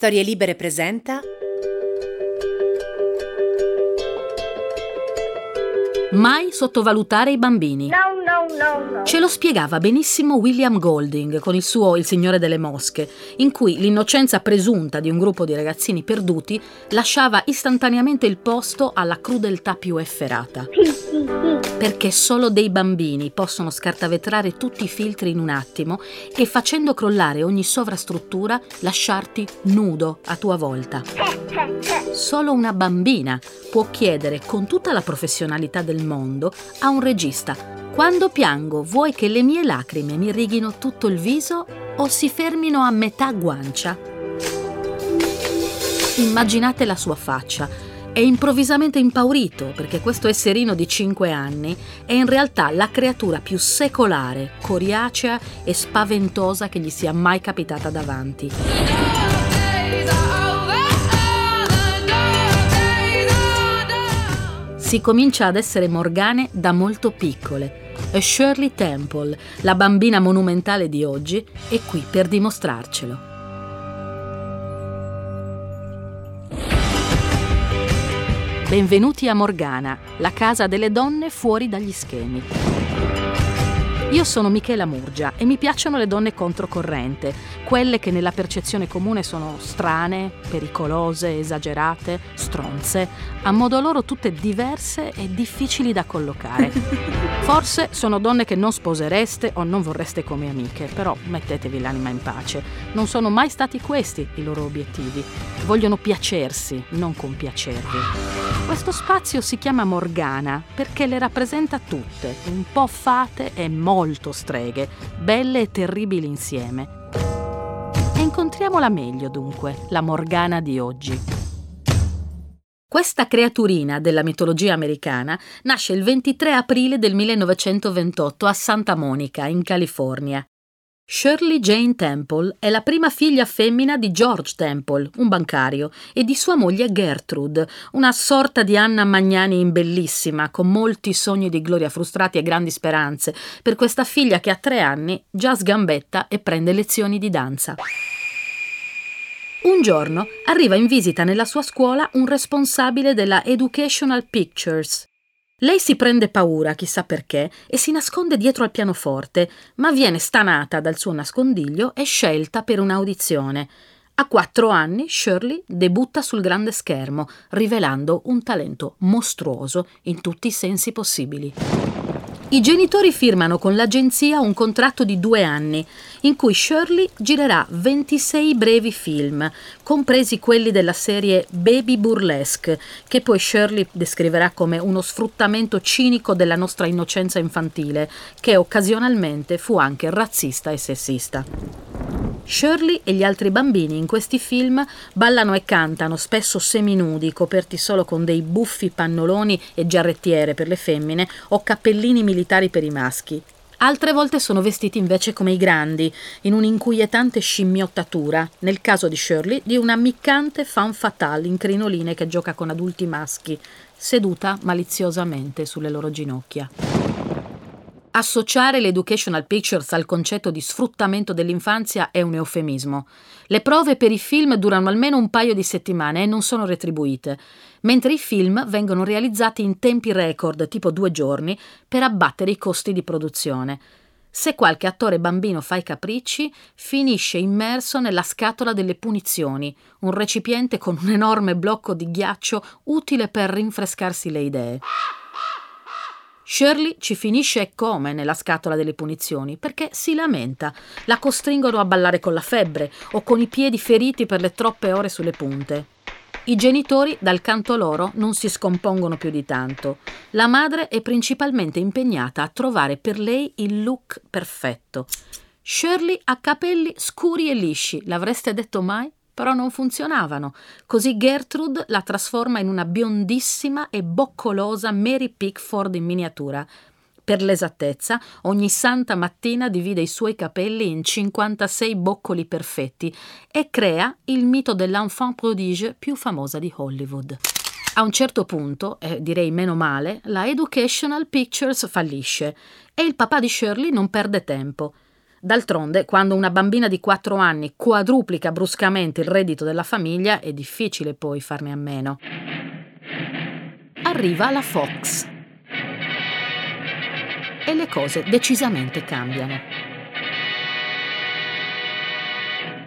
Storie Libere presenta Mai sottovalutare i bambini. No. Ce lo spiegava benissimo William Golding con il suo Il Signore delle Mosche, in cui l'innocenza presunta di un gruppo di ragazzini perduti lasciava istantaneamente il posto alla crudeltà più efferata. Perché solo dei bambini possono scartavetrare tutti i filtri in un attimo e facendo crollare ogni sovrastruttura lasciarti nudo a tua volta. Solo una bambina può chiedere con tutta la professionalità del mondo a un regista quando piango vuoi che le mie lacrime mi righino tutto il viso o si fermino a metà guancia? Immaginate la sua faccia. È improvvisamente impaurito perché questo esserino di 5 anni è in realtà la creatura più secolare, coriacea e spaventosa che gli sia mai capitata davanti. Si comincia ad essere morgane da molto piccole Shirley Temple, la bambina monumentale di oggi, è qui per dimostrarcelo. Benvenuti a Morgana, la casa delle donne fuori dagli schemi. Io sono Michela Murgia e mi piacciono le donne controcorrente, quelle che nella percezione comune sono strane, pericolose, esagerate, stronze, a modo loro tutte diverse e difficili da collocare. Forse sono donne che non sposereste o non vorreste come amiche, però mettetevi l'anima in pace. Non sono mai stati questi i loro obiettivi. Vogliono piacersi, non compiacervi. Questo spazio si chiama Morgana perché le rappresenta tutte, un po' fate e molto streghe, belle e terribili insieme. E incontriamola meglio dunque, la Morgana di oggi. Questa creaturina della mitologia americana nasce il 23 aprile del 1928 a Santa Monica, in California. Shirley Jane Temple è la prima figlia femmina di George Temple, un bancario, e di sua moglie Gertrude, una sorta di Anna Magnani imbellissima, con molti sogni di gloria frustrati e grandi speranze, per questa figlia che a tre anni già sgambetta e prende lezioni di danza. Un giorno arriva in visita nella sua scuola un responsabile della Educational Pictures. Lei si prende paura, chissà perché, e si nasconde dietro al pianoforte, ma viene stanata dal suo nascondiglio e scelta per un'audizione. A quattro anni Shirley debutta sul grande schermo, rivelando un talento mostruoso in tutti i sensi possibili. I genitori firmano con l'agenzia un contratto di due anni, in cui Shirley girerà 26 brevi film, compresi quelli della serie Baby Burlesque, che poi Shirley descriverà come uno sfruttamento cinico della nostra innocenza infantile, che occasionalmente fu anche razzista e sessista. Shirley e gli altri bambini in questi film ballano e cantano, spesso seminudi, coperti solo con dei buffi pannoloni e giarrettiere per le femmine o cappellini militari per i maschi. Altre volte sono vestiti invece come i grandi, in un'inquietante scimmiottatura, nel caso di Shirley, di una ammiccante fan fatale in crinoline che gioca con adulti maschi, seduta maliziosamente sulle loro ginocchia. Associare l'Educational Pictures al concetto di sfruttamento dell'infanzia è un eufemismo. Le prove per i film durano almeno un paio di settimane e non sono retribuite, mentre i film vengono realizzati in tempi record, tipo due giorni, per abbattere i costi di produzione. Se qualche attore bambino fa i capricci, finisce immerso nella scatola delle punizioni, un recipiente con un enorme blocco di ghiaccio utile per rinfrescarsi le idee. Shirley ci finisce come nella scatola delle punizioni perché si lamenta. La costringono a ballare con la febbre o con i piedi feriti per le troppe ore sulle punte. I genitori, dal canto loro, non si scompongono più di tanto. La madre è principalmente impegnata a trovare per lei il look perfetto. Shirley ha capelli scuri e lisci, l'avreste detto mai? Però non funzionavano. Così Gertrude la trasforma in una biondissima e boccolosa Mary Pickford in miniatura. Per l'esattezza, ogni santa mattina divide i suoi capelli in 56 boccoli perfetti e crea il mito dell'enfant prodige più famosa di Hollywood. A un certo punto, e direi meno male, la Educational Pictures fallisce e il papà di Shirley non perde tempo D'altronde, quando una bambina di 4 anni quadruplica bruscamente il reddito della famiglia, è difficile poi farne a meno. Arriva la Fox. E le cose decisamente cambiano.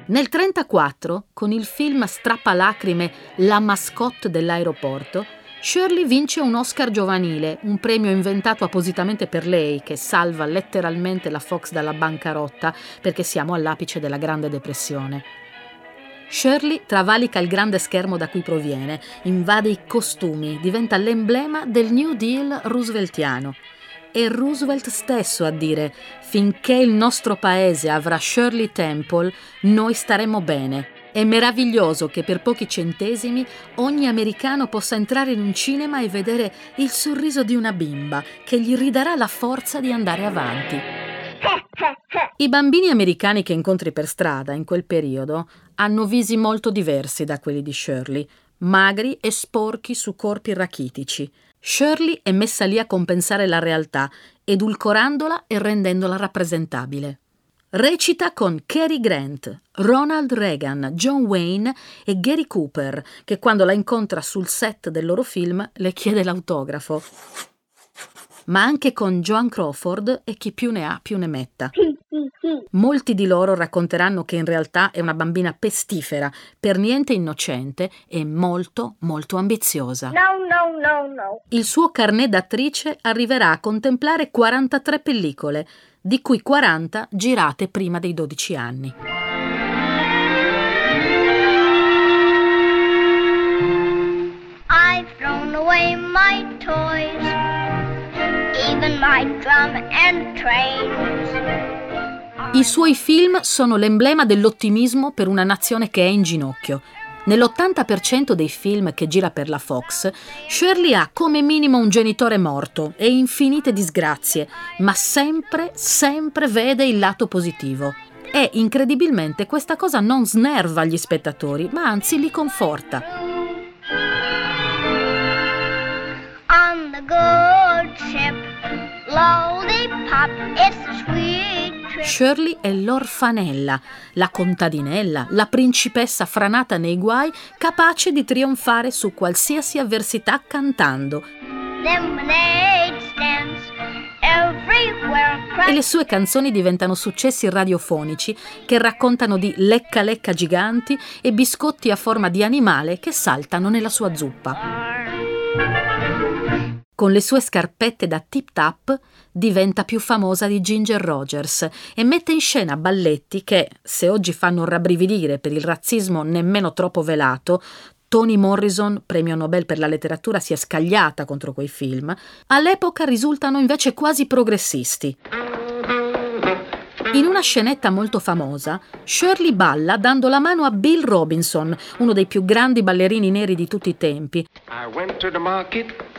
Nel 1934, con il film strappalacrime La mascotte dell'aeroporto, Shirley vince un Oscar giovanile, un premio inventato appositamente per lei, che salva letteralmente la Fox dalla bancarotta perché siamo all'apice della Grande Depressione. Shirley travalica il grande schermo da cui proviene, invade i costumi, diventa l'emblema del New Deal rooseveltiano. È Roosevelt stesso a dire: finché il nostro paese avrà Shirley Temple, noi staremo bene. È meraviglioso che per pochi centesimi ogni americano possa entrare in un cinema e vedere il sorriso di una bimba che gli ridarà la forza di andare avanti. I bambini americani che incontri per strada in quel periodo hanno visi molto diversi da quelli di Shirley, magri e sporchi su corpi rachitici. Shirley è messa lì a compensare la realtà, edulcorandola e rendendola rappresentabile. Recita con Cary Grant, Ronald Reagan, John Wayne e Gary Cooper, che quando la incontra sul set del loro film le chiede l'autografo. Ma anche con Joan Crawford e chi più ne ha più ne metta. Molti di loro racconteranno che in realtà è una bambina pestifera, per niente innocente e molto, molto ambiziosa. No, no, no, no. Il suo carnet d'attrice arriverà a contemplare 43 pellicole, di cui 40 girate prima dei 12 anni. I've thrown away my toys, I suoi film sono l'emblema dell'ottimismo per una nazione che è in ginocchio. Nell'80% dei film che gira per la Fox, Shirley ha come minimo un genitore morto e infinite disgrazie, ma sempre, sempre vede il lato positivo. E incredibilmente questa cosa non snerva gli spettatori, ma anzi li conforta. On the good ship, Shirley è l'orfanella, la contadinella, la principessa franata nei guai, capace di trionfare su qualsiasi avversità cantando. E le sue canzoni diventano successi radiofonici che raccontano di lecca lecca giganti e biscotti a forma di animale che saltano nella sua zuppa. Con le sue scarpette da tip tap diventa più famosa di Ginger Rogers e mette in scena balletti che, se oggi fanno rabbrividire per il razzismo nemmeno troppo velato, Toni Morrison, premio Nobel per la letteratura, si è scagliata contro quei film, all'epoca risultano invece quasi progressisti. In una scenetta molto famosa, Shirley balla dando la mano a Bill Robinson, uno dei più grandi ballerini neri di tutti i tempi, I went to the market.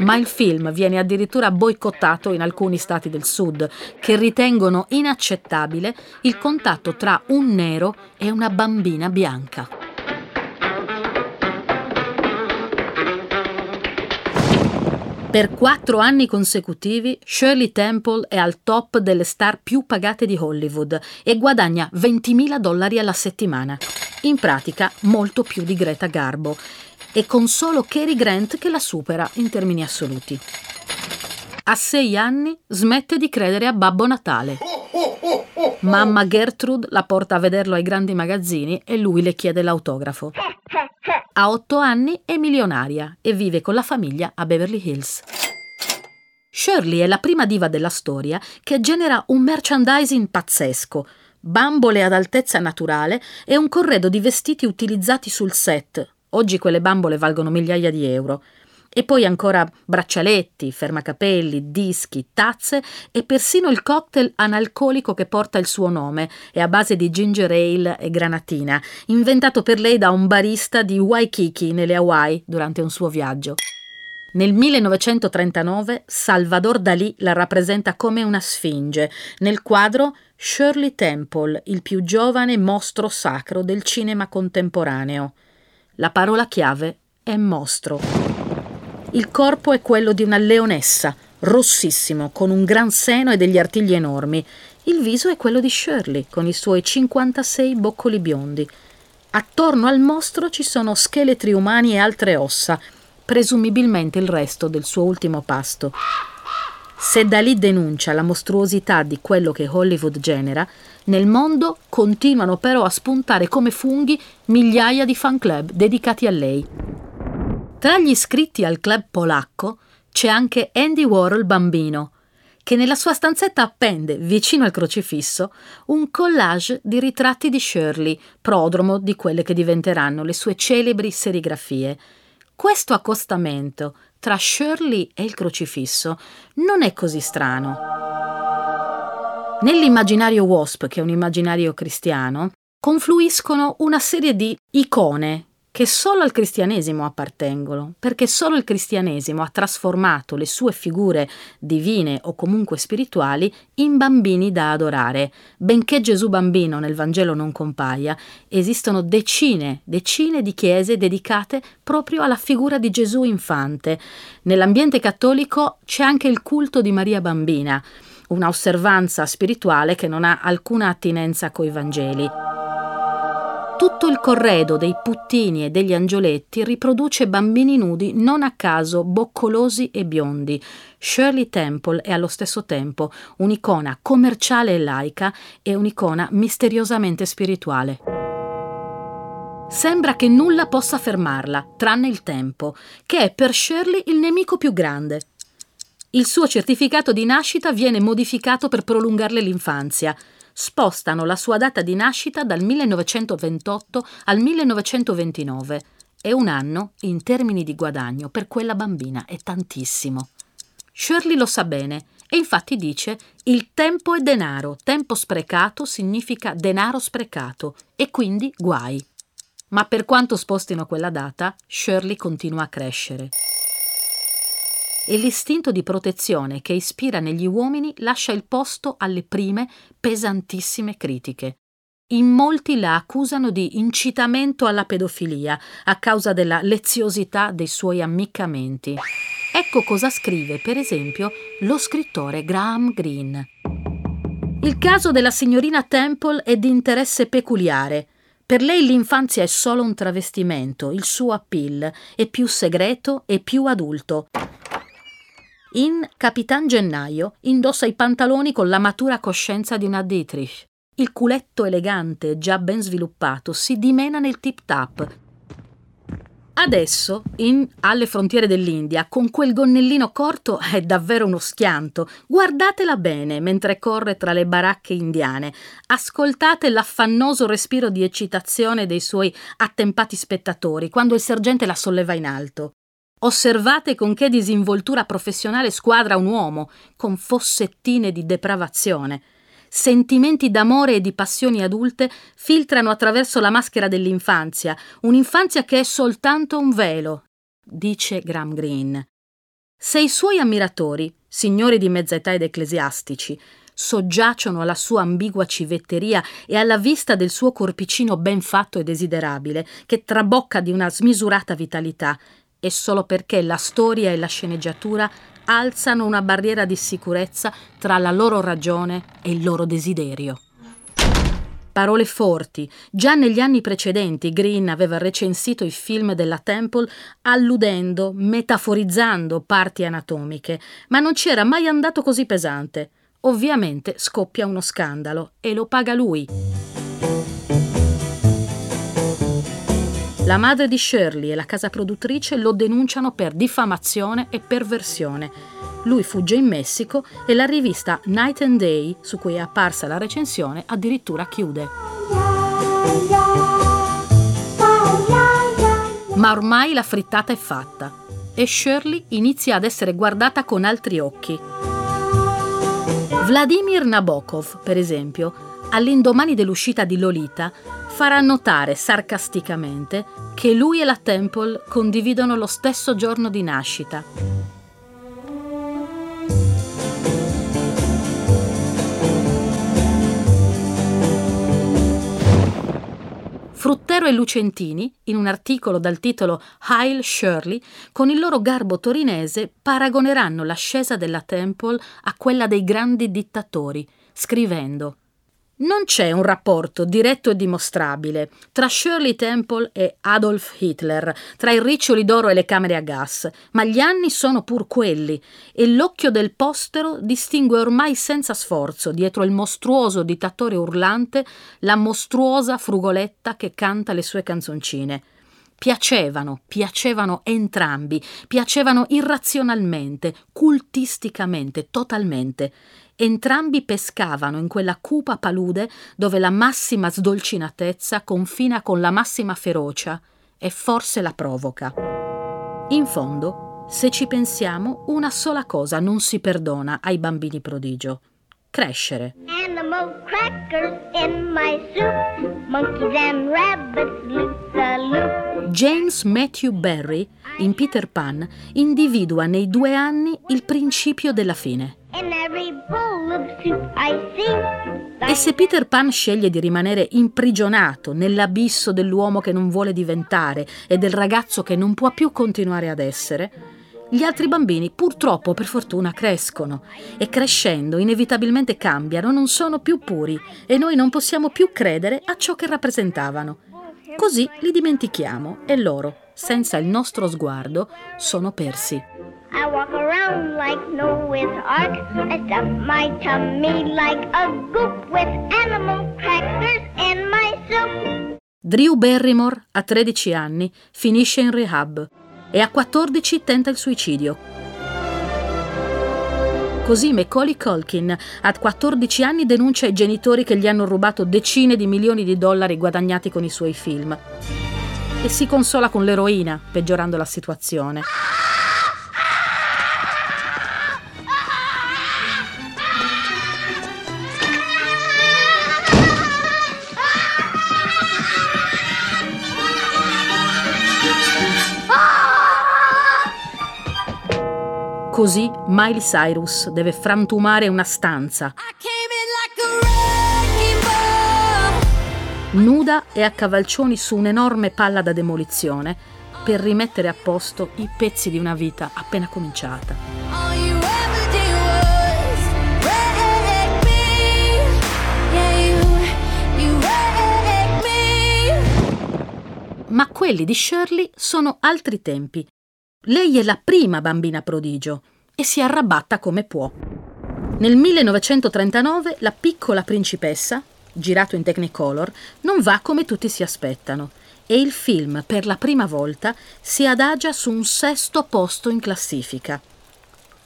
Ma il film viene addirittura boicottato in alcuni stati del sud, che ritengono inaccettabile il contatto tra un nero e una bambina bianca. Per quattro anni consecutivi Shirley Temple è al top delle star più pagate di Hollywood e guadagna 20.000 dollari alla settimana. In pratica molto più di Greta Garbo e con solo Cary Grant che la supera in termini assoluti. A sei anni smette di credere a Babbo Natale. Mamma Gertrude la porta a vederlo ai grandi magazzini e lui le chiede l'autografo. A otto anni è milionaria e vive con la famiglia a Beverly Hills. Shirley è la prima diva della storia che genera un merchandising pazzesco, bambole ad altezza naturale e un corredo di vestiti utilizzati sul set. Oggi quelle bambole valgono migliaia di euro. E poi ancora braccialetti, fermacapelli, dischi, tazze e persino il cocktail analcolico che porta il suo nome, è a base di ginger ale e granatina, inventato per lei da un barista di Waikiki nelle Hawaii durante un suo viaggio. Nel 1939 Salvador Dalì la rappresenta come una sfinge. Nel quadro Shirley Temple, il più giovane mostro sacro del cinema contemporaneo. La parola chiave è mostro. Il corpo è quello di una leonessa, rossissimo, con un gran seno e degli artigli enormi. Il viso è quello di Shirley, con i suoi 56 boccoli biondi. Attorno al mostro ci sono scheletri umani e altre ossa, presumibilmente il resto del suo ultimo pasto. Se da lì denuncia la mostruosità di quello che Hollywood genera, nel mondo continuano però a spuntare come funghi migliaia di fan club dedicati a lei. Tra gli iscritti al club polacco c'è anche Andy Warhol bambino, che nella sua stanzetta appende, vicino al crocifisso, un collage di ritratti di Shirley, prodromo di quelle che diventeranno le sue celebri serigrafie. Questo accostamento tra Shirley e il crocifisso non è così strano. Nell'immaginario WASP, che è un immaginario cristiano, confluiscono una serie di icone che solo al cristianesimo appartengono, perché solo il cristianesimo ha trasformato le sue figure divine o comunque spirituali in bambini da adorare. Benché Gesù bambino nel Vangelo non compaia, esistono decine, decine di chiese dedicate proprio alla figura di Gesù infante. Nell'ambiente cattolico c'è anche il culto di Maria bambina, una osservanza spirituale che non ha alcuna attinenza coi Vangeli. Tutto il corredo dei puttini e degli angioletti riproduce bambini nudi non a caso boccolosi e biondi. Shirley Temple è allo stesso tempo un'icona commerciale e laica e un'icona misteriosamente spirituale. Sembra che nulla possa fermarla, tranne il tempo, che è per Shirley il nemico più grande. Il suo certificato di nascita viene modificato per prolungarle l'infanzia spostano la sua data di nascita dal 1928 al 1929 e un anno, in termini di guadagno, per quella bambina è tantissimo. Shirley lo sa bene e infatti dice il tempo è denaro, tempo sprecato significa denaro sprecato e quindi guai. Ma per quanto spostino quella data, Shirley continua a crescere e l'istinto di protezione che ispira negli uomini lascia il posto alle prime pesantissime critiche. In molti la accusano di incitamento alla pedofilia a causa della leziosità dei suoi ammiccamenti. Ecco cosa scrive, per esempio, lo scrittore Graham Greene. Il caso della signorina Temple è di interesse peculiare. Per lei l'infanzia è solo un travestimento, il suo appeal è più segreto e più adulto. In Capitan Gennaio indossa i pantaloni con la matura coscienza di una Dietrich. Il culetto elegante, già ben sviluppato, si dimena nel tip-tap. Adesso, in Alle frontiere dell'India, con quel gonnellino corto è davvero uno schianto. Guardatela bene mentre corre tra le baracche indiane. Ascoltate l'affannoso respiro di eccitazione dei suoi attempati spettatori quando il sergente la solleva in alto. Osservate con che disinvoltura professionale squadra un uomo, con fossettine di depravazione. Sentimenti d'amore e di passioni adulte filtrano attraverso la maschera dell'infanzia, un'infanzia che è soltanto un velo, dice Graham Greene. Se i suoi ammiratori, signori di mezza età ed ecclesiastici, soggiacciono alla sua ambigua civetteria e alla vista del suo corpicino ben fatto e desiderabile, che trabocca di una smisurata vitalità, e solo perché la storia e la sceneggiatura alzano una barriera di sicurezza tra la loro ragione e il loro desiderio. Parole forti. Già negli anni precedenti Green aveva recensito i film della Temple alludendo, metaforizzando parti anatomiche, ma non ci era mai andato così pesante. Ovviamente scoppia uno scandalo e lo paga lui. La madre di Shirley e la casa produttrice lo denunciano per diffamazione e perversione. Lui fugge in Messico e la rivista Night and Day, su cui è apparsa la recensione, addirittura chiude. Ma ormai la frittata è fatta e Shirley inizia ad essere guardata con altri occhi. Vladimir Nabokov, per esempio, all'indomani dell'uscita di Lolita, farà notare sarcasticamente che lui e la Temple condividono lo stesso giorno di nascita. Fruttero e Lucentini, in un articolo dal titolo Heil Shirley, con il loro garbo torinese paragoneranno l'ascesa della Temple a quella dei grandi dittatori, scrivendo non c'è un rapporto diretto e dimostrabile tra Shirley Temple e Adolf Hitler, tra i riccioli d'oro e le camere a gas, ma gli anni sono pur quelli e l'occhio del postero distingue ormai senza sforzo, dietro il mostruoso dittatore urlante, la mostruosa frugoletta che canta le sue canzoncine. Piacevano, piacevano entrambi, piacevano irrazionalmente, cultisticamente, totalmente. Entrambi pescavano in quella cupa palude dove la massima sdolcinatezza confina con la massima ferocia e forse la provoca. In fondo, se ci pensiamo, una sola cosa non si perdona ai bambini prodigio. Crescere. James Matthew Barry, in Peter Pan, individua nei due anni il principio della fine. E se Peter Pan sceglie di rimanere imprigionato nell'abisso dell'uomo che non vuole diventare e del ragazzo che non può più continuare ad essere, gli altri bambini purtroppo per fortuna crescono e crescendo inevitabilmente cambiano, non sono più puri e noi non possiamo più credere a ciò che rappresentavano. Così li dimentichiamo e loro, senza il nostro sguardo, sono persi. I walk around like Noah's Ark. I stuff my tummy like a goop with animal crackers in my soup. Drew Barrymore, a 13 anni, finisce in rehab e a 14 tenta il suicidio. Così Macaulay Culkin, a 14 anni, denuncia i genitori che gli hanno rubato decine di milioni di dollari guadagnati con i suoi film. E si consola con l'eroina, peggiorando la situazione. Così Miley Cyrus deve frantumare una stanza. Nuda e a cavalcioni su un'enorme palla da demolizione per rimettere a posto i pezzi di una vita appena cominciata. Ma quelli di Shirley sono altri tempi lei è la prima bambina prodigio e si arrabatta come può. Nel 1939 La piccola principessa, girato in Technicolor, non va come tutti si aspettano e il film per la prima volta si adagia su un sesto posto in classifica.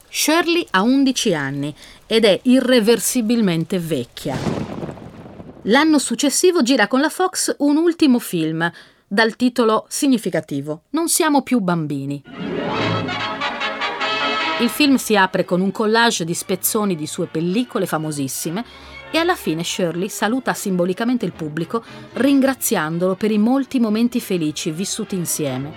Shirley ha 11 anni ed è irreversibilmente vecchia. L'anno successivo gira con la Fox un ultimo film, dal titolo significativo Non siamo più bambini. Il film si apre con un collage di spezzoni di sue pellicole famosissime e alla fine Shirley saluta simbolicamente il pubblico ringraziandolo per i molti momenti felici vissuti insieme.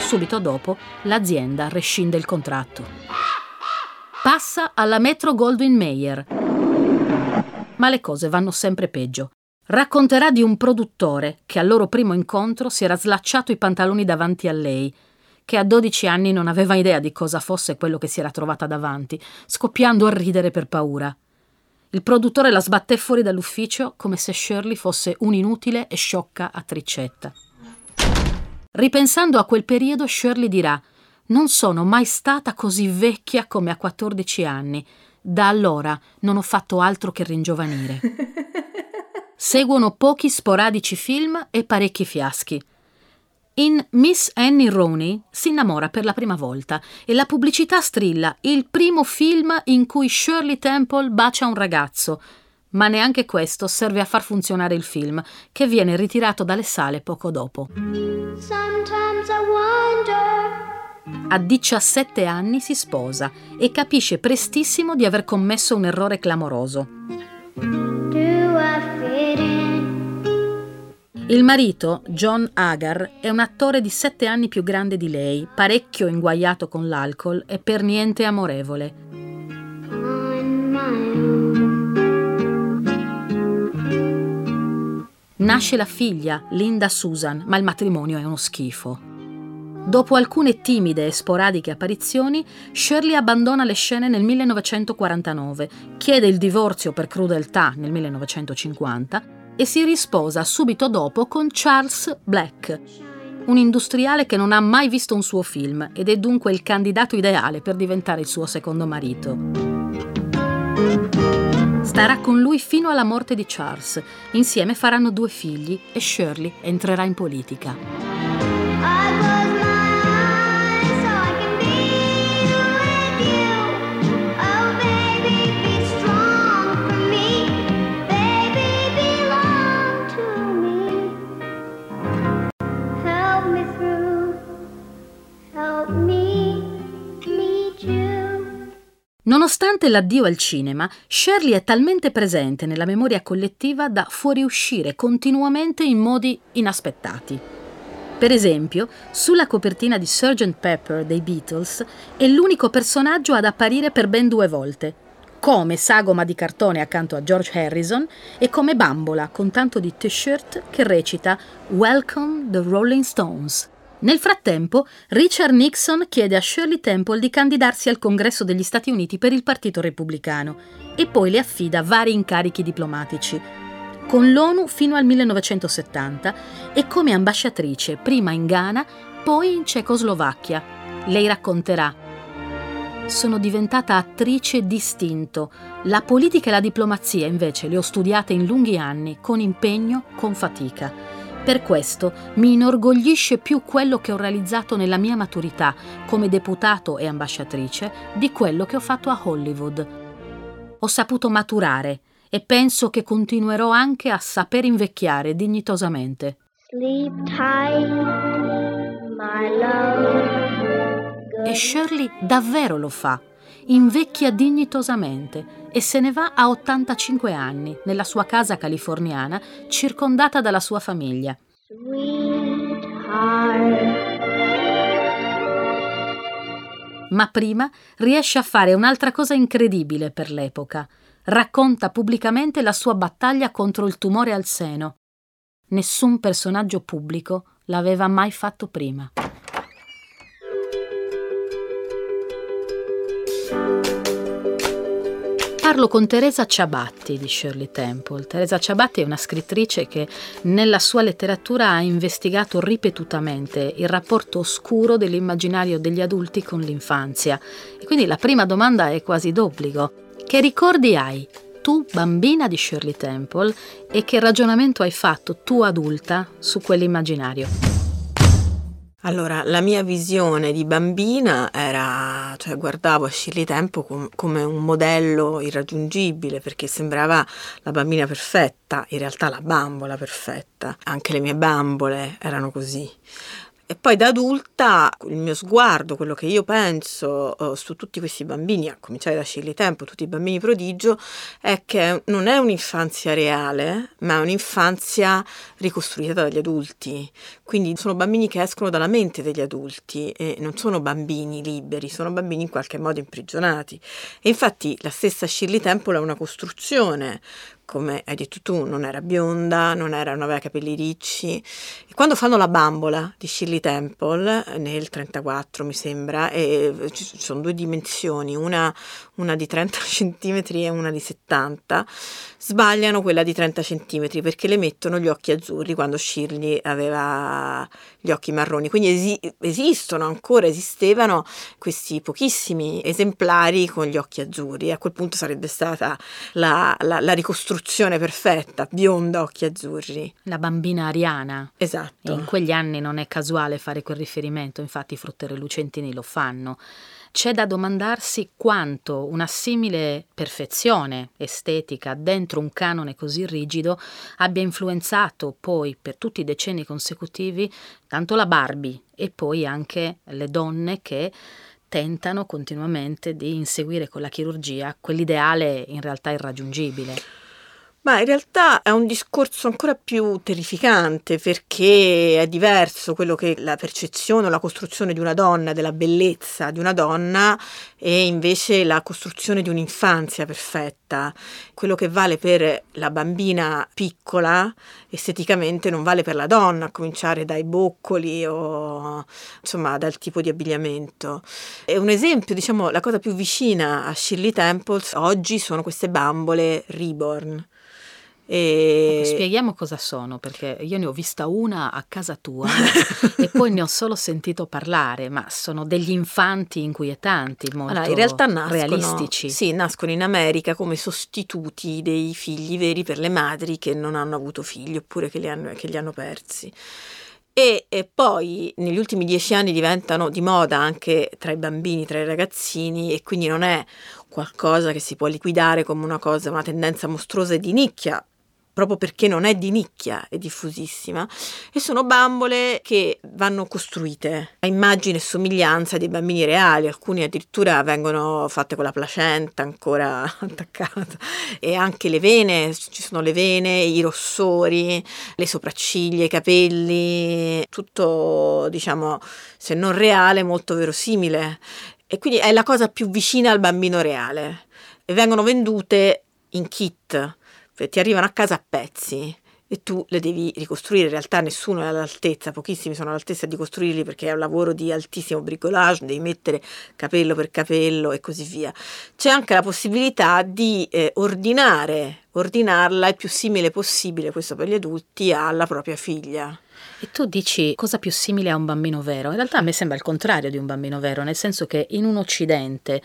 Subito dopo l'azienda rescinde il contratto. Passa alla Metro Goldwyn Mayer. Ma le cose vanno sempre peggio racconterà di un produttore che al loro primo incontro si era slacciato i pantaloni davanti a lei, che a 12 anni non aveva idea di cosa fosse quello che si era trovata davanti, scoppiando a ridere per paura. Il produttore la sbatté fuori dall'ufficio come se Shirley fosse un'inutile e sciocca attricetta. Ripensando a quel periodo, Shirley dirà: Non sono mai stata così vecchia come a 14 anni. Da allora non ho fatto altro che ringiovanire. Seguono pochi sporadici film e parecchi fiaschi. In Miss Annie Rooney si innamora per la prima volta e la pubblicità strilla il primo film in cui Shirley Temple bacia un ragazzo, ma neanche questo serve a far funzionare il film, che viene ritirato dalle sale poco dopo. A 17 anni si sposa e capisce prestissimo di aver commesso un errore clamoroso. Il marito, John Agar, è un attore di sette anni più grande di lei, parecchio inguaiato con l'alcol e per niente amorevole. Nasce la figlia, Linda Susan, ma il matrimonio è uno schifo. Dopo alcune timide e sporadiche apparizioni, Shirley abbandona le scene nel 1949, chiede il divorzio per crudeltà nel 1950 e si risposa subito dopo con Charles Black, un industriale che non ha mai visto un suo film ed è dunque il candidato ideale per diventare il suo secondo marito. Starà con lui fino alla morte di Charles. Insieme faranno due figli e Shirley entrerà in politica. Nonostante l'addio al cinema, Shirley è talmente presente nella memoria collettiva da fuoriuscire continuamente in modi inaspettati. Per esempio, sulla copertina di Sgt. Pepper dei Beatles è l'unico personaggio ad apparire per ben due volte, come sagoma di cartone accanto a George Harrison e come bambola con tanto di t-shirt che recita Welcome the Rolling Stones. Nel frattempo, Richard Nixon chiede a Shirley Temple di candidarsi al Congresso degli Stati Uniti per il Partito Repubblicano e poi le affida vari incarichi diplomatici, con l'ONU fino al 1970 e come ambasciatrice prima in Ghana, poi in Cecoslovacchia. Lei racconterà sono diventata attrice distinto. La politica e la diplomazia invece le ho studiate in lunghi anni, con impegno, con fatica. Per questo mi inorgoglisce più quello che ho realizzato nella mia maturità come deputato e ambasciatrice di quello che ho fatto a Hollywood. Ho saputo maturare e penso che continuerò anche a saper invecchiare dignitosamente. Sleep tight, my love. E Shirley davvero lo fa. Invecchia dignitosamente e se ne va a 85 anni nella sua casa californiana circondata dalla sua famiglia. Ma prima riesce a fare un'altra cosa incredibile per l'epoca. Racconta pubblicamente la sua battaglia contro il tumore al seno. Nessun personaggio pubblico l'aveva mai fatto prima. Parlo con Teresa Ciabatti di Shirley Temple. Teresa Ciabatti è una scrittrice che nella sua letteratura ha investigato ripetutamente il rapporto oscuro dell'immaginario degli adulti con l'infanzia. E quindi la prima domanda è quasi d'obbligo. Che ricordi hai tu, bambina di Shirley Temple, e che ragionamento hai fatto tu adulta su quell'immaginario? Allora, la mia visione di bambina era, cioè guardavo a Shirley Tempo com- come un modello irraggiungibile perché sembrava la bambina perfetta, in realtà la bambola perfetta. Anche le mie bambole erano così. E poi da adulta il mio sguardo, quello che io penso uh, su tutti questi bambini, a cominciare da Shirley Tempo, tutti i bambini prodigio, è che non è un'infanzia reale, ma è un'infanzia ricostruita dagli adulti. Quindi sono bambini che escono dalla mente degli adulti e non sono bambini liberi, sono bambini in qualche modo imprigionati. E infatti la stessa Shirley Temple è una costruzione come hai detto tu, non era bionda, non, era, non aveva capelli ricci. E quando fanno la bambola di Shirley Temple, nel 34 mi sembra, e ci sono due dimensioni, una, una di 30 cm e una di 70, sbagliano quella di 30 cm perché le mettono gli occhi azzurri quando Shirley aveva gli occhi marroni. Quindi esi- esistono ancora, esistevano questi pochissimi esemplari con gli occhi azzurri. A quel punto sarebbe stata la, la, la ricostruzione perfetta, bionda, occhi azzurri. La bambina ariana. Esatto. E in quegli anni non è casuale fare quel riferimento, infatti i fruttere lucentini lo fanno. C'è da domandarsi quanto una simile perfezione estetica dentro un canone così rigido abbia influenzato poi per tutti i decenni consecutivi tanto la Barbie e poi anche le donne che tentano continuamente di inseguire con la chirurgia quell'ideale in realtà irraggiungibile. Ma in realtà è un discorso ancora più terrificante perché è diverso quello che la percezione o la costruzione di una donna, della bellezza di una donna e invece la costruzione di un'infanzia perfetta. Quello che vale per la bambina piccola esteticamente non vale per la donna, a cominciare dai boccoli o insomma dal tipo di abbigliamento. E un esempio, diciamo, la cosa più vicina a Shirley Temple oggi sono queste bambole reborn e... Ecco, spieghiamo cosa sono, perché io ne ho vista una a casa tua e poi ne ho solo sentito parlare, ma sono degli infanti inquietanti, molto allora, in realtà nascono, realistici. Sì, nascono in America come sostituti dei figli veri per le madri che non hanno avuto figli oppure che li hanno, che li hanno persi. E, e, poi negli ultimi dieci anni diventano di moda anche tra i bambini, tra i ragazzini e quindi non è qualcosa che si può liquidare come una cosa, una tendenza mostruosa e di nicchia, proprio perché non è di nicchia, è diffusissima, e sono bambole che vanno costruite a immagine e somiglianza dei bambini reali, alcuni addirittura vengono fatte con la placenta ancora attaccata. E anche le vene, ci sono le vene, i rossori, le sopracciglia, i capelli, tutto diciamo se non reale molto verosimile. E quindi è la cosa più vicina al bambino reale. E vengono vendute in kit ti arrivano a casa a pezzi e tu le devi ricostruire. In realtà nessuno è all'altezza, pochissimi sono all'altezza di costruirli perché è un lavoro di altissimo bricolage, devi mettere capello per capello e così via. C'è anche la possibilità di eh, ordinare, ordinarla il più simile possibile, questo per gli adulti, alla propria figlia. E tu dici cosa più simile a un bambino vero? In realtà a me sembra il contrario di un bambino vero, nel senso che in un Occidente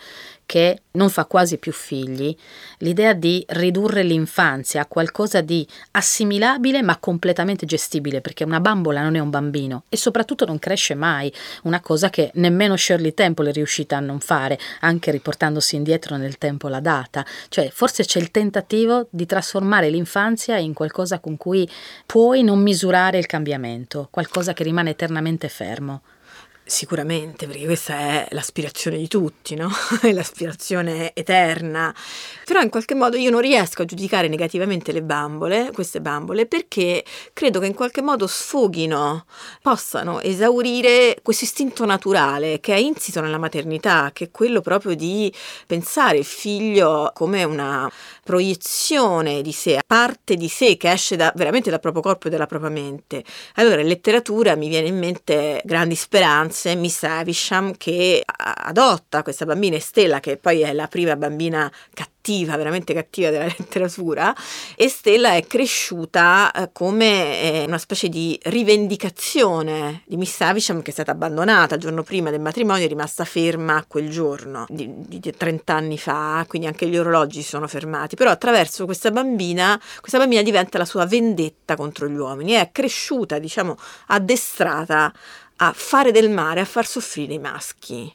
che non fa quasi più figli, l'idea di ridurre l'infanzia a qualcosa di assimilabile ma completamente gestibile, perché una bambola non è un bambino e soprattutto non cresce mai, una cosa che nemmeno Shirley Temple è riuscita a non fare, anche riportandosi indietro nel tempo la data. Cioè, forse c'è il tentativo di trasformare l'infanzia in qualcosa con cui puoi non misurare il cambiamento, qualcosa che rimane eternamente fermo. Sicuramente, perché questa è l'aspirazione di tutti, no? È l'aspirazione eterna. Però in qualche modo io non riesco a giudicare negativamente le bambole, queste bambole, perché credo che in qualche modo sfoghino, possano esaurire questo istinto naturale che è insito nella maternità, che è quello proprio di pensare il figlio come una proiezione di sé, parte di sé che esce da, veramente dal proprio corpo e dalla propria mente. Allora in letteratura mi viene in mente grandi speranze, Miss Avisham che adotta questa bambina Stella che poi è la prima bambina cattiva veramente cattiva della letteratura e Stella è cresciuta eh, come eh, una specie di rivendicazione di Miss Havisham che è stata abbandonata il giorno prima del matrimonio, è rimasta ferma quel giorno di, di 30 anni fa, quindi anche gli orologi si sono fermati, però attraverso questa bambina, questa bambina diventa la sua vendetta contro gli uomini, è cresciuta, diciamo, addestrata a fare del male, a far soffrire i maschi.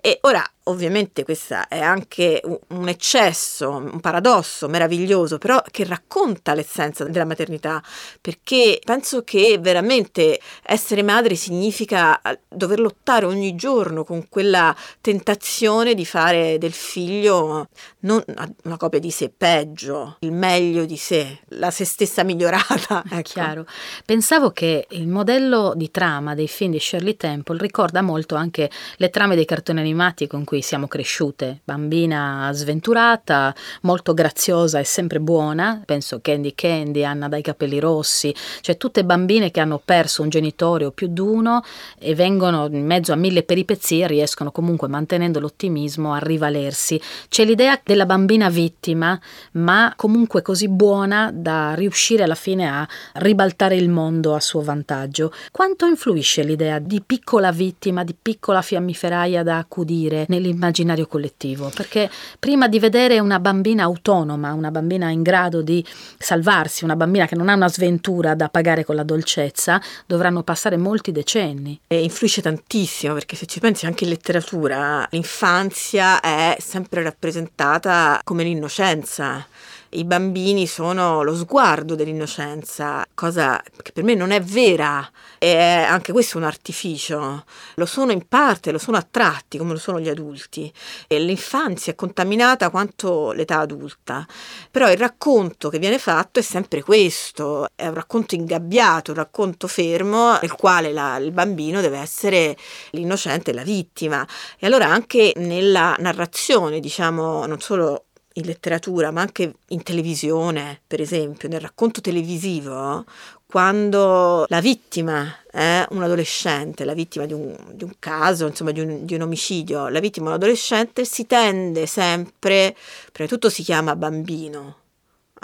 E ora ovviamente questo è anche un eccesso, un paradosso meraviglioso, però che racconta l'essenza della maternità, perché penso che veramente essere madre significa eh, dover lottare ogni giorno con quella tentazione di fare del figlio non una copia di sé, peggio, il meglio di sé, la se stessa migliorata. Ecco. Chiaro. Pensavo che il modello di trama dei film di Shirley Temple ricorda molto anche le trame dei cartoni animati con cui cui siamo cresciute, bambina sventurata, molto graziosa e sempre buona, penso Candy Candy, Anna dai capelli rossi, cioè tutte bambine che hanno perso un genitore o più di uno e vengono in mezzo a mille peripezie riescono comunque mantenendo l'ottimismo a rivalersi. C'è l'idea della bambina vittima, ma comunque così buona da riuscire alla fine a ribaltare il mondo a suo vantaggio. Quanto influisce l'idea di piccola vittima, di piccola fiammiferaia da accudire nel nell'immaginario collettivo, perché prima di vedere una bambina autonoma, una bambina in grado di salvarsi, una bambina che non ha una sventura da pagare con la dolcezza, dovranno passare molti decenni. E influisce tantissimo, perché se ci pensi anche in letteratura, l'infanzia è sempre rappresentata come l'innocenza i bambini sono lo sguardo dell'innocenza, cosa che per me non è vera, e anche questo è un artificio, lo sono in parte, lo sono a tratti come lo sono gli adulti, e l'infanzia è contaminata quanto l'età adulta, però il racconto che viene fatto è sempre questo, è un racconto ingabbiato, un racconto fermo nel quale la, il bambino deve essere l'innocente la vittima, e allora anche nella narrazione, diciamo, non solo in letteratura, ma anche in televisione, per esempio, nel racconto televisivo, quando la vittima è un adolescente, la vittima di un, di un caso, insomma di un, di un, omicidio, la vittima è un adolescente, si tende sempre, prima di tutto si chiama bambino,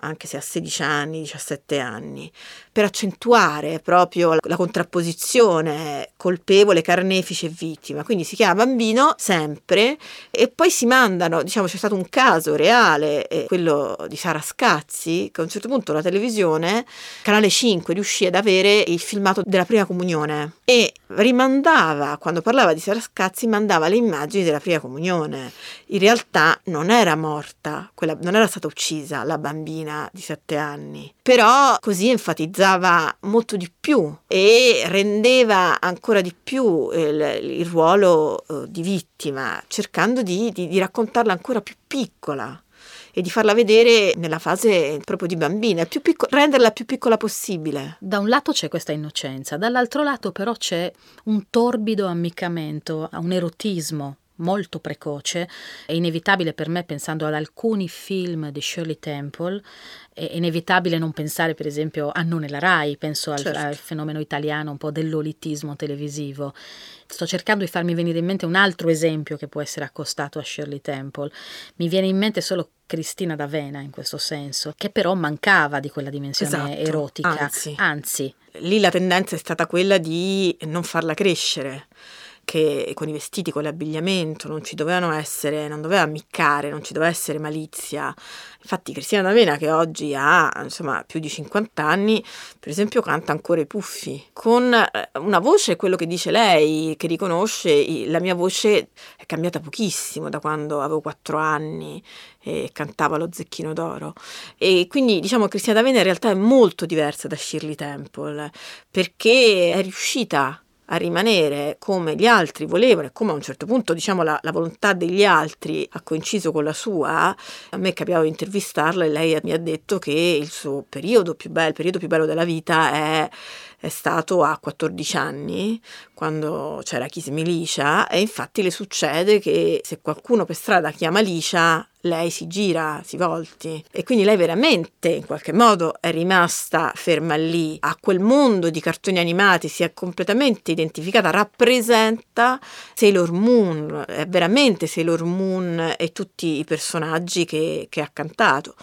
anche se ha 16 anni, 17 anni, per accentuare proprio la, la contrapposizione colpevole, carnefice e vittima. Quindi si chiama bambino sempre e poi si mandano, diciamo c'è stato un caso reale, eh, quello di Sara Scazzi, che a un certo punto la televisione, Canale 5, riuscì ad avere il filmato della prima comunione e rimandava, quando parlava di Sara Scazzi, mandava le immagini della prima comunione. In realtà non era morta, quella, non era stata uccisa la bambina di 7 anni, però così enfatizzava valorizzava molto di più e rendeva ancora di più il, il ruolo uh, di vittima, cercando di, di, di raccontarla ancora più piccola e di farla vedere nella fase proprio di bambina, picco- renderla più piccola possibile. Da un lato c'è questa innocenza, dall'altro lato però c'è un torbido ammiccamento, un erotismo molto precoce. È inevitabile per me, pensando ad alcuni film di Shirley Temple, è inevitabile non pensare per esempio a Non nella Rai, penso al, certo. al, fenomeno italiano un po' dell'olitismo televisivo. Sto cercando di farmi venire in mente un altro esempio che può essere accostato a Shirley Temple. Mi viene in mente solo Cristina d'Avena in questo senso, che però mancava di quella dimensione esatto. erotica. Anzi, Anzi, lì la tendenza è stata quella di non farla crescere che con i vestiti, con l'abbigliamento non ci dovevano essere, non doveva ammiccare, non ci doveva essere malizia. Infatti Cristina D'Avena che oggi ha insomma più di 50 anni, per esempio canta ancora i puffi, con eh, una voce, quello che dice lei, che riconosce, la mia voce è cambiata pochissimo da quando avevo 4 anni e cantava lo zecchino d'oro. E quindi diciamo Cristina D'Avena in realtà è molto diversa da Shirley Temple perché è riuscita a rimanere come gli altri volevano e come a un certo punto diciamo la, la, volontà degli altri ha coinciso con la sua, a me capitava di intervistarla e lei mi ha detto che il suo periodo più bello, il periodo più bello della vita è è stato a 14 anni, quando c'era Kiss Milicia, e infatti le succede che se qualcuno per strada chiama Licia, lei si gira, si volti. E quindi lei veramente, in qualche modo, è rimasta ferma lì, a quel mondo di cartoni animati, si è completamente identificata, rappresenta Sailor Moon, è veramente Sailor Moon e tutti i personaggi che, che ha cantato.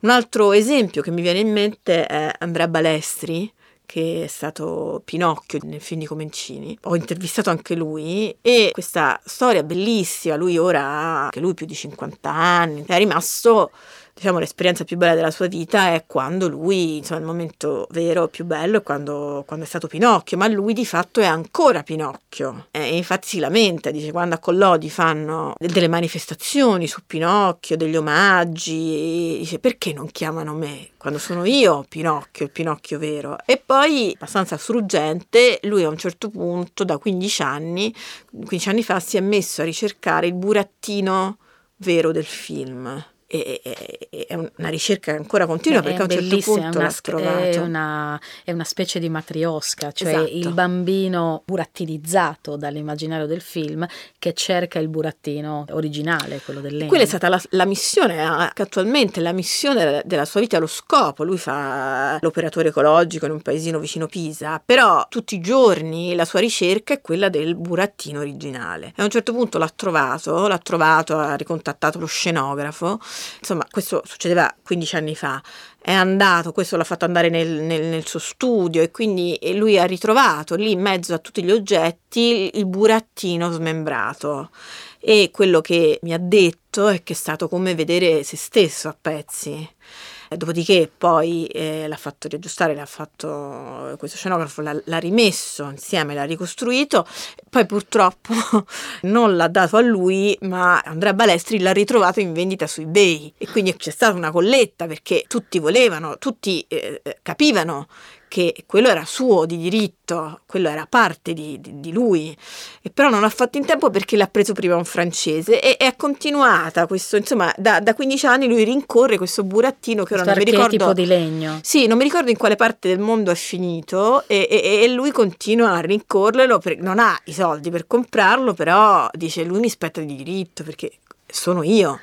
Un altro esempio che mi viene in mente è Andrea Balestri, che è stato Pinocchio nel film di Comencini. Ho intervistato anche lui e questa storia bellissima, lui ora ha anche lui più di 50 anni, è rimasto diciamo l'esperienza più bella della sua vita è quando lui, insomma il momento vero più bello è quando, quando è stato Pinocchio, ma lui di fatto è ancora Pinocchio. E infatti si lamenta, dice quando a Collodi fanno delle manifestazioni su Pinocchio, degli omaggi, dice perché non chiamano me? Quando sono io Pinocchio, il Pinocchio vero. E poi abbastanza struggente lui a un certo punto da 15 anni, 15 anni fa si è messo a ricercare il burattino vero del film è, è, è una ricerca ancora continua perché a un certo punto l'ha trovato. È una, è una specie di matriosca, cioè esatto. il bambino burattinizzato dall'immaginario del film che cerca il burattino originale, quello del legno. Quella è stata la, la missione, attualmente la missione della sua vita, lo scopo, lui fa l'operatore ecologico in un paesino vicino Pisa, però tutti i giorni la sua ricerca è quella del burattino originale. E a un certo punto l'ha trovato, l'ha trovato, ha ricontattato lo scenografo Insomma, questo succedeva 15 anni fa. È andato, questo l'ha fatto andare nel, nel, nel suo studio e quindi lui ha ritrovato lì in mezzo a tutti gli oggetti il burattino smembrato. E quello che mi ha detto è che è stato come vedere se stesso a pezzi dopodiché poi eh, l'ha fatto riaggiustare, l'ha fatto questo scenografo, l'ha, l'ha rimesso insieme, l'ha ricostruito, poi purtroppo non l'ha dato a lui, ma Andrea Balestri l'ha ritrovato in vendita su eBay e quindi c'è stata una colletta perché tutti volevano, tutti eh, capivano che quello era suo di diritto, quello era parte di, di, di, lui, e però non ha fatto in tempo perché l'ha preso prima un francese e è continuata questo, insomma, da, da 15 anni lui rincorre questo burattino che ora non mi ricordo... di legno. Sì, non mi ricordo in quale parte del mondo è finito e, e, e lui continua a rincorrerlo, per, non ha i soldi per comprarlo, però dice lui mi spetta di diritto perché sono io.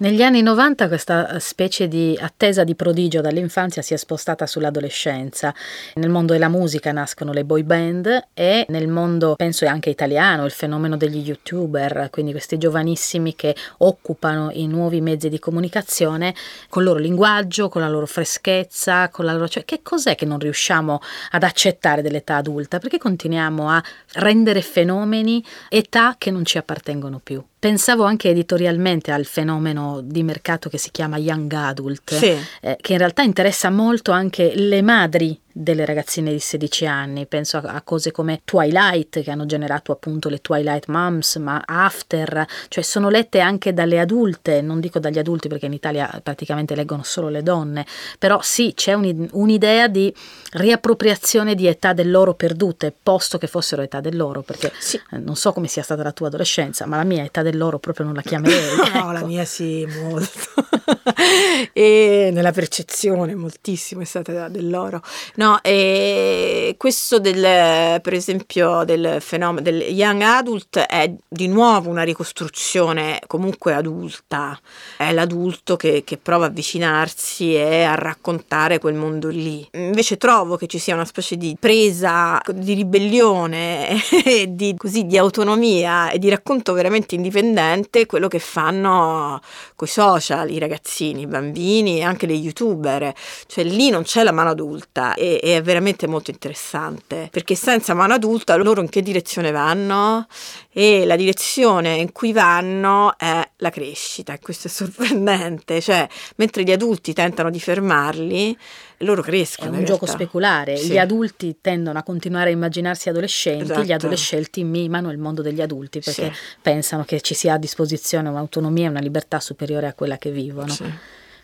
Negli anni 90 questa specie di attesa di prodigio dall'infanzia si è spostata sull'adolescenza. Nel mondo della musica nascono le boy band e nel mondo, penso anche italiano, il fenomeno degli youtuber, quindi questi giovanissimi che occupano i nuovi mezzi di comunicazione con il loro linguaggio, con la loro freschezza, con la loro... Cioè, che cos'è che non riusciamo ad accettare dell'età adulta? Perché continuiamo a rendere fenomeni età che non ci appartengono più? Pensavo anche editorialmente al fenomeno di mercato che si chiama Young Adult, sì. eh, che in realtà interessa molto anche le madri delle ragazzine di 16 anni, penso a, a, cose come Twilight che hanno generato appunto le Twilight Moms, ma After, cioè sono lette anche dalle adulte, non dico dagli adulti perché in Italia praticamente leggono solo le donne, però sì c'è un, un'idea di riappropriazione di età dell'oro perdute, posto che fossero età dell'oro, perché sì. eh, non so come sia stata la tua adolescenza, ma la mia età dell'oro proprio non la chiamerei. no, ecco. la mia sì, molto. e nella percezione moltissimo è stata dell'oro. No, e questo del, per esempio del fenomeno del young adult è di nuovo una ricostruzione comunque adulta, è l'adulto che, che prova a avvicinarsi e a raccontare quel mondo lì. Invece trovo che ci sia una specie di presa di ribellione di, così, di autonomia e di racconto veramente indipendente quello che fanno coi social i ragazzini, bambini e anche le youtuber, cioè lì non c'è la mano adulta e e, è veramente molto interessante perché senza mano adulta loro in che direzione vanno? E la direzione in cui vanno è la crescita e questo è sorprendente, cioè mentre gli adulti tentano di fermarli loro crescono. È un gioco speculare, sì. gli adulti tendono a continuare a immaginarsi adolescenti, esatto. gli adolescenti mimano il mondo degli adulti perché sì. pensano che ci sia a disposizione un'autonomia e una libertà superiore a quella che vivono. Sì.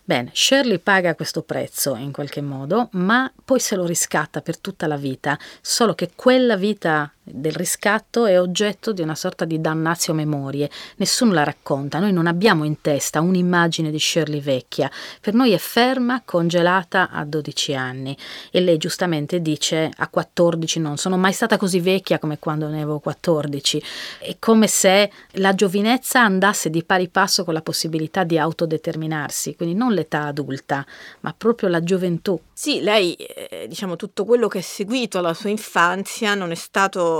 Bene, Shirley paga questo prezzo in qualche modo, ma poi se lo riscatta per tutta la vita, solo che quella vita del riscatto è oggetto di una sorta di damnazio memorie. Nessuno la racconta, noi non abbiamo in testa un'immagine di Shirley vecchia. Per noi è ferma, congelata a 12 anni. E lei giustamente dice a 14 non sono mai stata così vecchia come quando ne avevo 14. È come se la giovinezza andasse di pari passo con la possibilità di autodeterminarsi, quindi non l'età adulta, ma proprio la gioventù. Sì, lei, eh, diciamo, tutto quello che è seguito alla sua infanzia non è stato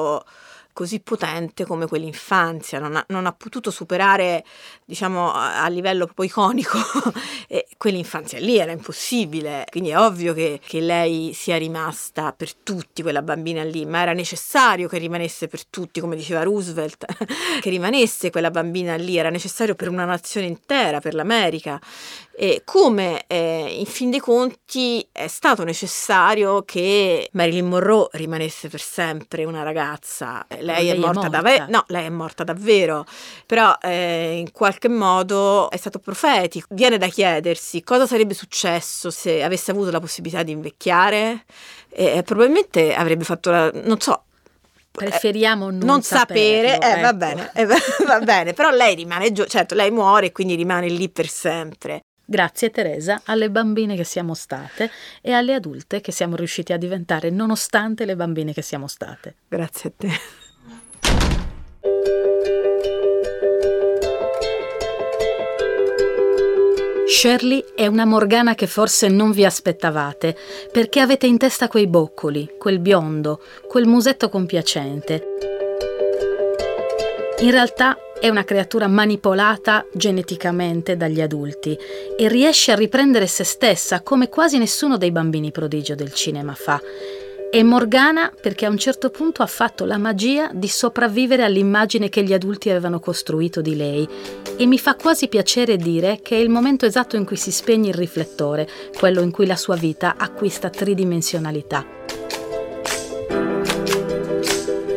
così potente come quell'infanzia, non ha, non ha potuto superare, diciamo, a, livello proprio iconico, quell'infanzia lì era impossibile, quindi è ovvio che, che, lei sia rimasta per tutti quella bambina lì, ma era necessario che rimanesse per tutti, come diceva Roosevelt, che rimanesse quella bambina lì, era necessario per una nazione intera, per l'America, e come eh, in fin dei conti è stato necessario che Marilyn Monroe rimanesse per sempre una ragazza. Lei, lei è, morta, è morta. no, lei è morta davvero, però eh, in qualche modo è stato profetico. Viene da chiedersi cosa sarebbe successo se avesse avuto la possibilità di invecchiare. E, probabilmente avrebbe fatto la, non so, Preferiamo non, non sapere, saperlo, eh, ecco. va bene, eh, va bene, però lei rimane, certo, lei muore e quindi rimane lì per sempre. Grazie Teresa alle bambine che siamo state e alle adulte che siamo riusciti a diventare nonostante le bambine che siamo state. Grazie a te. Shirley è una Morgana che forse non vi aspettavate, perché avete in testa quei boccoli, quel biondo, quel musetto compiacente. In realtà è una creatura manipolata geneticamente dagli adulti e riesce a riprendere se stessa come quasi nessuno dei bambini prodigio del cinema fa. E Morgana perché a un certo punto ha fatto la magia di sopravvivere all'immagine che gli adulti avevano costruito di lei. E mi fa quasi piacere dire che è il momento esatto in cui si spegne il riflettore, quello in cui la sua vita acquista tridimensionalità.